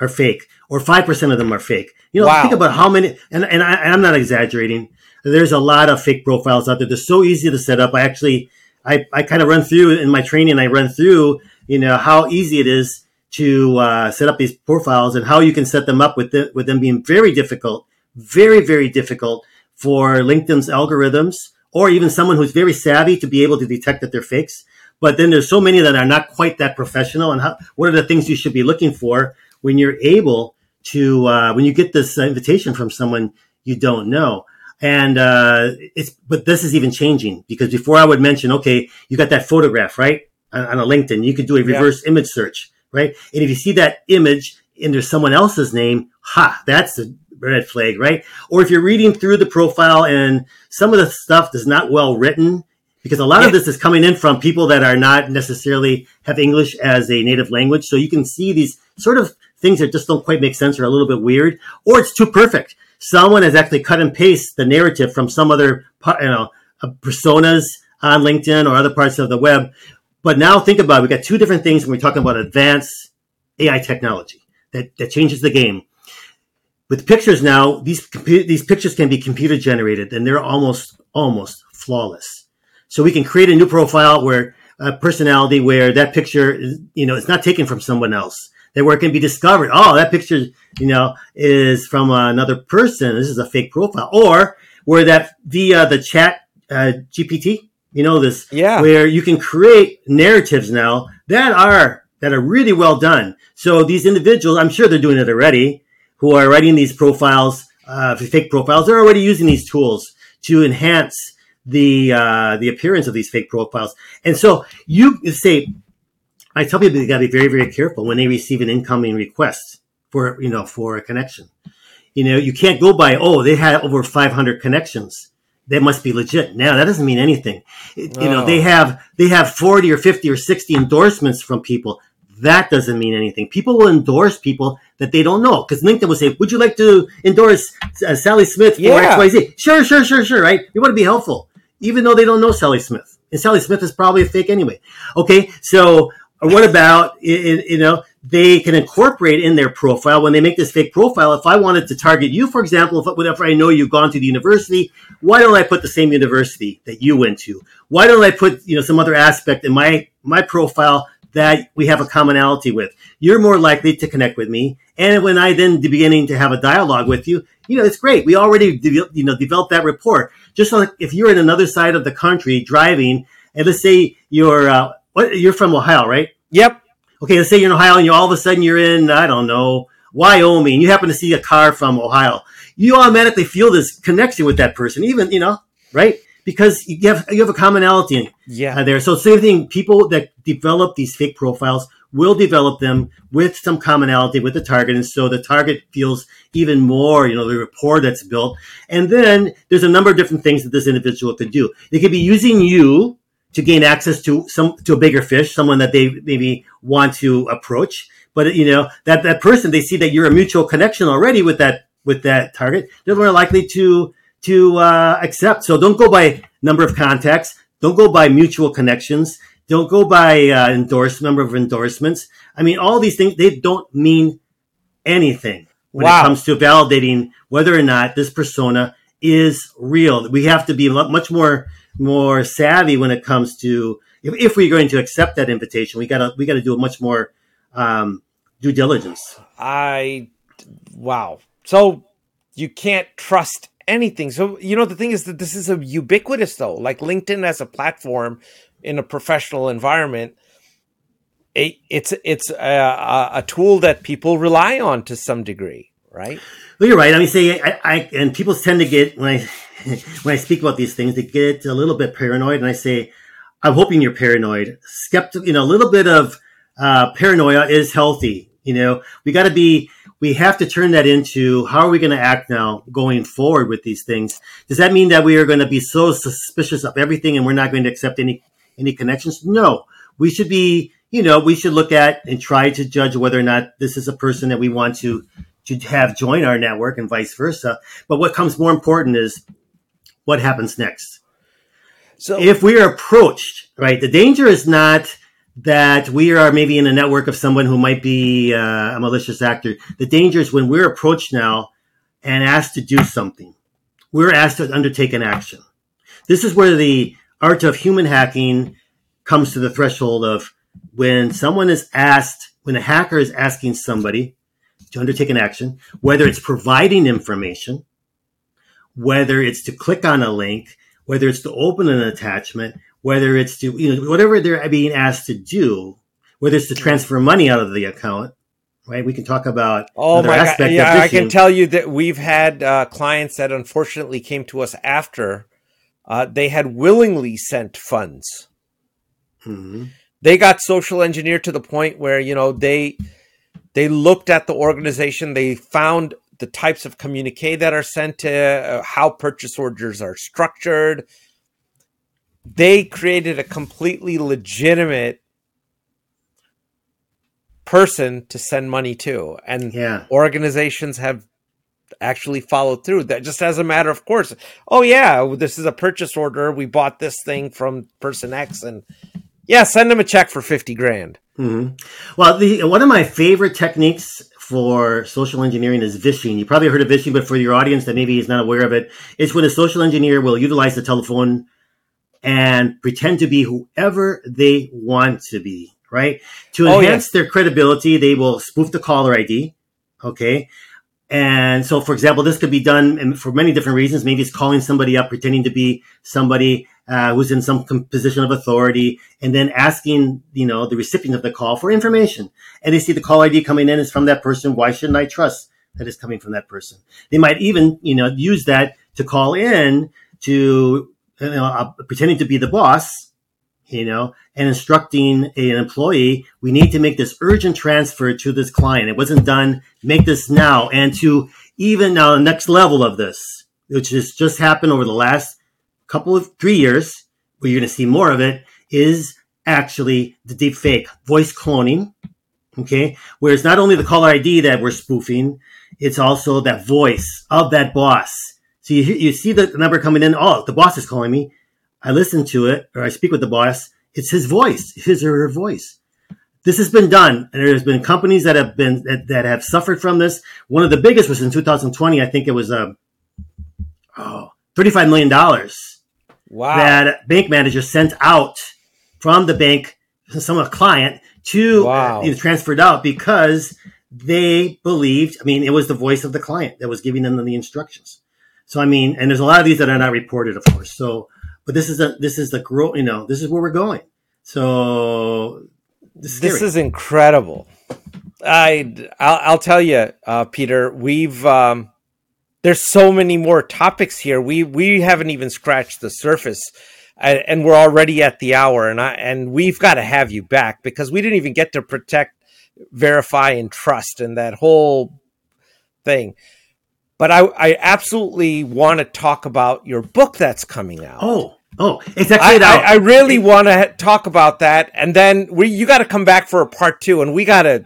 are fake or 5% of them are fake. You know, Wow. think about how many, and, and, I, I'm not exaggerating. There's a lot of fake profiles out there. They're so easy to set up. I actually, I, I kind of run through in my training, I run through, you know, how easy it is to uh, set up these profiles and how you can set them up with, the, with them being very difficult, very, very difficult for LinkedIn's algorithms or even someone who's very savvy to be able to detect that they're fakes. But then there's so many that are not quite that professional. And how, what are the things you should be looking for when you're able to, uh, when you get this invitation from someone you don't know? And uh, it's, but this is even changing because before I would mention, okay, you got that photograph, right? On, on a LinkedIn, you could do a Yeah. reverse image search, right? And if you see that image and there's someone else's name, ha, that's a red flag, right? Or if you're reading through the profile and some of the stuff is not well written, because a lot of this is coming in from people that are not necessarily have English as a native language. So you can see these sort of things that just don't quite make sense or a little bit weird, or it's too perfect. Someone has actually cut and paste the narrative from some other, you know, uh, personas on LinkedIn or other parts of the web. But now think about it. We got two different things when we're talking about advanced AI technology that, that changes the game. With pictures now, these these pictures can be computer generated and they're almost almost flawless. So we can create a new profile where a personality where that picture is, you know, it's not taken from someone else. That where it can be discovered. Oh, that picture, you know, is from another person. This is a fake profile. Or where that via the chat uh, GPT, you know, this Yeah. where you can create narratives now that are that are really well done. So these individuals, I'm sure they're doing it already, who are writing these profiles, uh, fake profiles, they're already using these tools to enhance the uh, the appearance of these fake profiles. And so you say, I tell people they got to be very very careful when they receive an incoming request for you know for a connection. You know, you can't go by oh they had over 500 connections. That must be legit. Now that doesn't mean anything. It- You know, they have they have 40 or 50 or 60 endorsements from people. That doesn't mean anything. People will endorse people that they don't know because LinkedIn will say, "Would you like to endorse uh, Sally Smith for Yeah. X Y Z?" Sure, sure, sure, sure. Right? You want to be helpful, even though they don't know Sally Smith, and Sally Smith is probably a fake anyway. Okay, so uh, what about you know they can incorporate in their profile when they make this fake profile? If I wanted to target you, for example, if whenever I know you've gone to the university, why don't I put the same university that you went to? Why don't I put you know some other aspect in my my profile that we have a commonality with? You're more likely to connect with me, and when I then beginning to have a dialogue with you, you know it's great. We already de- you know developed that rapport. Just like if you're in another side of the country driving, and let's say you're uh, what you're from Ohio, right? Yep. Okay, let's say you're in Ohio and you all of a sudden you're in, I don't know, Wyoming. And you happen to see a car from Ohio. You automatically feel this connection with that person, even, you know, right? Because you have, you have a commonality Yeah. uh, there. So same thing, people that develop these fake profiles will develop them with some commonality with the target. And so the target feels even more, you know, the rapport that's built. And then there's a number of different things that this individual could do. They could be using you to gain access to some, to a bigger fish, someone that they maybe want to approach. But you know that that person they see that you're a mutual connection already with that with that target. They're more likely to to uh, accept. So don't go by number of contacts. Don't go by mutual connections. Don't go by uh, endorse number of endorsements. I mean, all these things they don't mean anything when wow. it comes to validating whether or not this persona is real. We have to be much more more savvy when it comes to if, if we're going to accept that invitation. We gotta we gotta do a much more um, due diligence. I wow. So you can't trust anything. So you know the thing is that this is a ubiquitous though. Like LinkedIn as a platform in a professional environment, it, it's it's a, a, tool that people rely on to some degree, right? Well, you're right. I mean, say I, I and people tend to get when I when I speak about these things, they get a little bit paranoid, and I say, I'm hoping you're paranoid. skeptical. you know, a little bit of uh, paranoia is healthy. You know, we got to be, we have to turn that into how are we going to act now going forward with these things? Does that mean that we are going to be so suspicious of everything and we're not going to accept any any connections? No, we should be. You know, we should look at and try to judge whether or not this is a person that we want to to have join our network and vice versa. But what comes more important is what happens next. So if we are approached, right, the danger is not that we are maybe in a network of someone who might be uh, a malicious actor. The danger is when we're approached now and asked to do something. We're asked to undertake an action. This is where the art of human hacking comes to the threshold of when someone is asked, when a hacker is asking somebody to undertake an action, whether it's providing information, whether it's to click on a link, whether it's to open an attachment, whether it's to, you know, whatever they're being asked to do, whether it's to transfer money out of the account, right? We can talk about oh my God. Yeah, I can tell you that we've had uh, clients that unfortunately came to us after uh, they had willingly sent funds. Mm-hmm. They got social engineered to the point where you know they they looked at the organization, they found the types of communique that are sent to, uh, how purchase orders are structured. They created a completely legitimate person to send money to, and yeah. organizations have actually followed through that just as a matter of course oh yeah this is a purchase order we bought this thing from person x and yeah send them a check for 50 grand mm-hmm. well the, one of my favorite techniques for social engineering is vishing. You probably heard of vishing, but for your audience that maybe is not aware of it, it's when a social engineer will utilize the telephone and pretend to be whoever they want to be, right? To enhance oh, yeah. their credibility, they will spoof the caller ID. Okay. And so, for example, this could be done for many different reasons. Maybe it's calling somebody up, pretending to be somebody uh, who's in some position of authority, and then asking, you know, the recipient of the call for information. And they see the call ID coming in is from that person. Why shouldn't I trust that it's coming from that person? They might even, you know, use that to call in to, you know, uh, pretending to be the boss you know, and instructing an employee, we need to make this urgent transfer to this client. It wasn't done. Make this now. And to even now, the next level of this, which has just happened over the last couple of three years, where you're going to see more of it, is actually the deep fake voice cloning. Okay. Where it's not only the caller ID that we're spoofing, it's also that voice of that boss. So you, you see the number coming in. Oh, the boss is calling me I listen to it or I speak with the boss, it's his voice, his or her voice. This has been done, and there's been companies that have been that, that have suffered from this. One of the biggest was in 2020. I think it was uh, oh, 35 million dollars. Wow! That bank manager sent out from the bank, some of the client to wow. you know, transferred out because they believed. I mean, it was the voice of the client that was giving them the instructions. So I mean, and there's a lot of these that are not reported, of course. So but this is a this is the growth. You know, this is where we're going. So this is, this is incredible. I I'll, I'll tell you, uh, Peter. We've um, there's so many more topics here. We we haven't even scratched the surface, and, and we're already at the hour. And I and we've got to have you back because we didn't even get to protect, verify, and trust, and that whole thing but I, I absolutely want to talk about your book that's coming out. Oh, oh, it's actually I, I, I really want to talk about that, and then we you got to come back for a part two, and we got to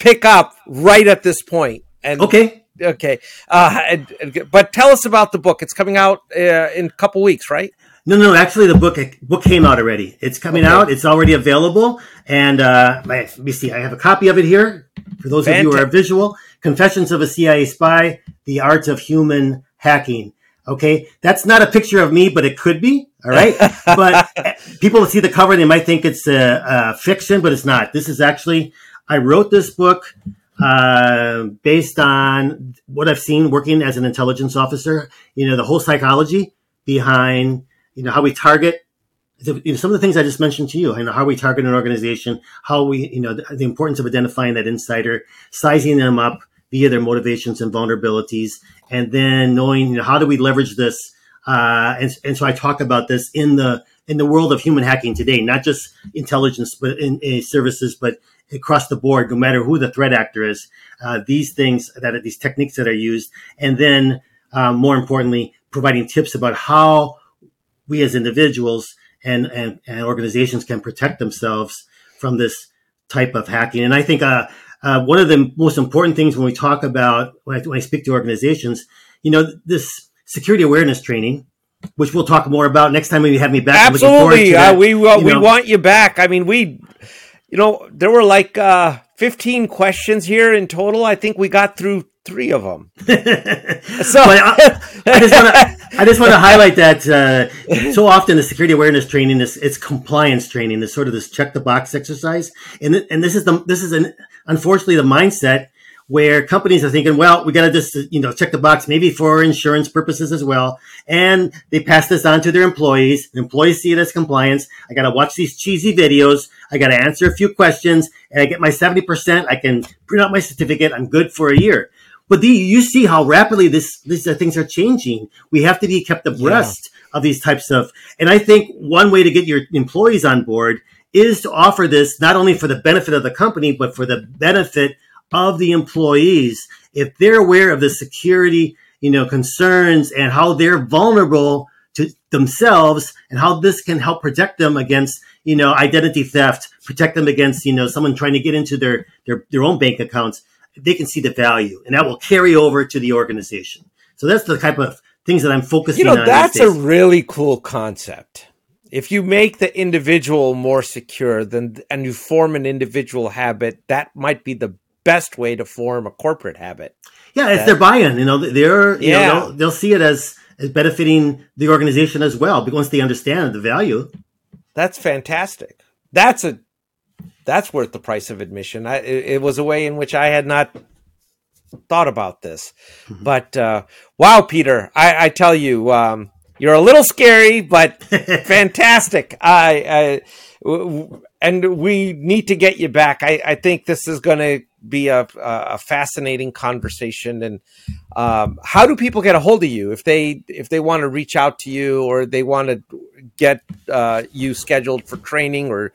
pick up right at this point. And okay, okay. Uh, and, and, but tell us about the book. It's coming out uh, in a couple weeks, right? No, no, actually, the book book came out already. It's coming okay. out. It's already available. And uh, let me see. I have a copy of it here for those Fantastic. of you who are visual. Confessions of a CIA Spy: The Art of Human Hacking. Okay, that's not a picture of me, but it could be. All right, but people see the cover, they might think it's a, a, fiction, but it's not. This is actually I wrote this book uh, based on what I've seen working as an intelligence officer. You know, the whole psychology behind you know, how we target the, you know, some of the things I just mentioned to you, you know, how we target an organization, how we, you know, the, the, importance of identifying that insider, sizing them up via their motivations and vulnerabilities, and then knowing, you know, how do we leverage this? Uh, and, and so I talk about this in the, in the world of human hacking today, not just intelligence, but in, in services, but across the board, no matter who the threat actor is, uh, these things that are these techniques that are used. And then, um, more importantly, providing tips about how we as individuals and, and, and organizations can protect themselves from this type of hacking. And I think uh, uh, one of the most important things when we talk about when I, when I, speak to organizations, you know, this security awareness training, which we'll talk more about next time when you have me back. Absolutely, uh, we uh, we know. want you back. I mean, we, you know, there were like uh, fifteen questions here in total. I think we got through three of them. so I, I, just want to I just want to highlight that uh, so often the security awareness training is it's compliance training. It's sort of this check the box exercise, and and this is the this is an unfortunately the mindset where companies are thinking, well, we got to just you know check the box maybe for insurance purposes as well, and they pass this on to their employees. The employees see it as compliance. I got to watch these cheesy videos. I got to answer a few questions, and I get my seventy percent. I can print out my certificate. I'm good for a year. But the, you see how rapidly this these uh, things are changing. We have to be kept abreast yeah. of these types of. And I think one way to get your employees on board is to offer this not only for the benefit of the company but for the benefit of the employees. If they're aware of the security, you know, concerns and how they're vulnerable to themselves and how this can help protect them against, you know, identity theft, protect them against, you know, someone trying to get into their, their, their own bank accounts they can see the value and that will carry over to the organization. So that's the type of things that I'm focusing on. You know, that's a really cool concept. If you make the individual more secure then and you form an individual habit, that might be the best way to form a corporate habit. Yeah, it's that, their buy-in. You know, they're you yeah. know they'll, they'll see it as as benefiting the organization as well once they understand the value. That's fantastic. That's a that's worth the price of admission. I, it, it, was a way in which I had not thought about this. Mm-hmm. But uh, wow, Peter, I, I tell you, um, you're a little scary, but fantastic. I, I, and we need to get you back. I, I think this is going to be a, a, fascinating conversation. And um, how do people get a hold of you if they if they want to reach out to you or they want to get uh, you scheduled for training or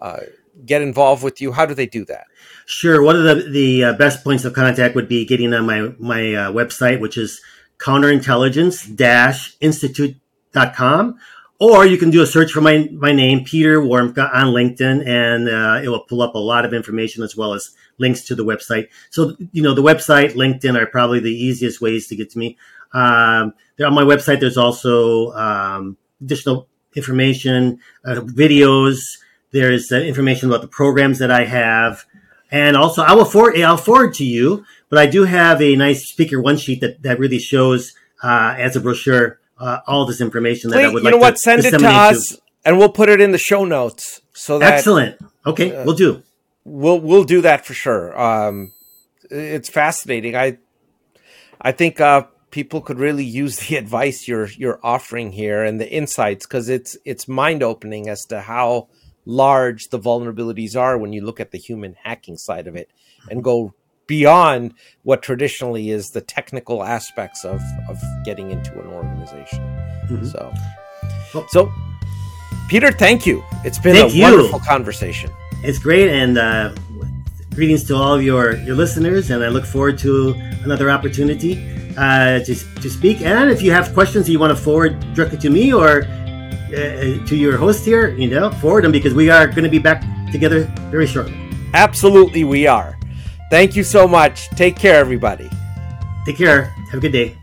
uh, get involved with you? How do they do that? Sure. One of the, the uh, best points of contact would be getting on my, my uh, website, which is counterintelligence-institute.com. Or you can do a search for my, my name, Peter Warmka, on LinkedIn, and uh, it will pull up a lot of information as well as links to the website. So, you know, the website, LinkedIn are probably the easiest ways to get to me. Um, on my website, there's also um, additional information, uh, videos, there's uh, information about the programs that I have, and also I will forward I'll forward to you. But I do have a nice speaker one sheet that that really shows uh, as a brochure uh, all this information that Wait, I would you like know what? Send it to us, to. and we'll put it in the show notes. So that, excellent. Okay, uh, we'll do. We'll we'll do that for sure. Um, it's fascinating. I I think uh, people could really use the advice you're you're offering here and the insights because it's it's mind opening as to how large the vulnerabilities are when you look at the human hacking side of it and go beyond what traditionally is the technical aspects of, of getting into an organization. Mm-hmm. So, so Peter, thank you. It's been a you. wonderful conversation. It's great. And, uh, greetings to all of your, your listeners. And I look forward to another opportunity, uh, to, to speak. And if you have questions that you want to forward directly to me or uh, to your host here, you know, forward them because we are going to be back together very shortly. Absolutely, we are. Thank you so much. Take care, everybody. Take care. Have a good day.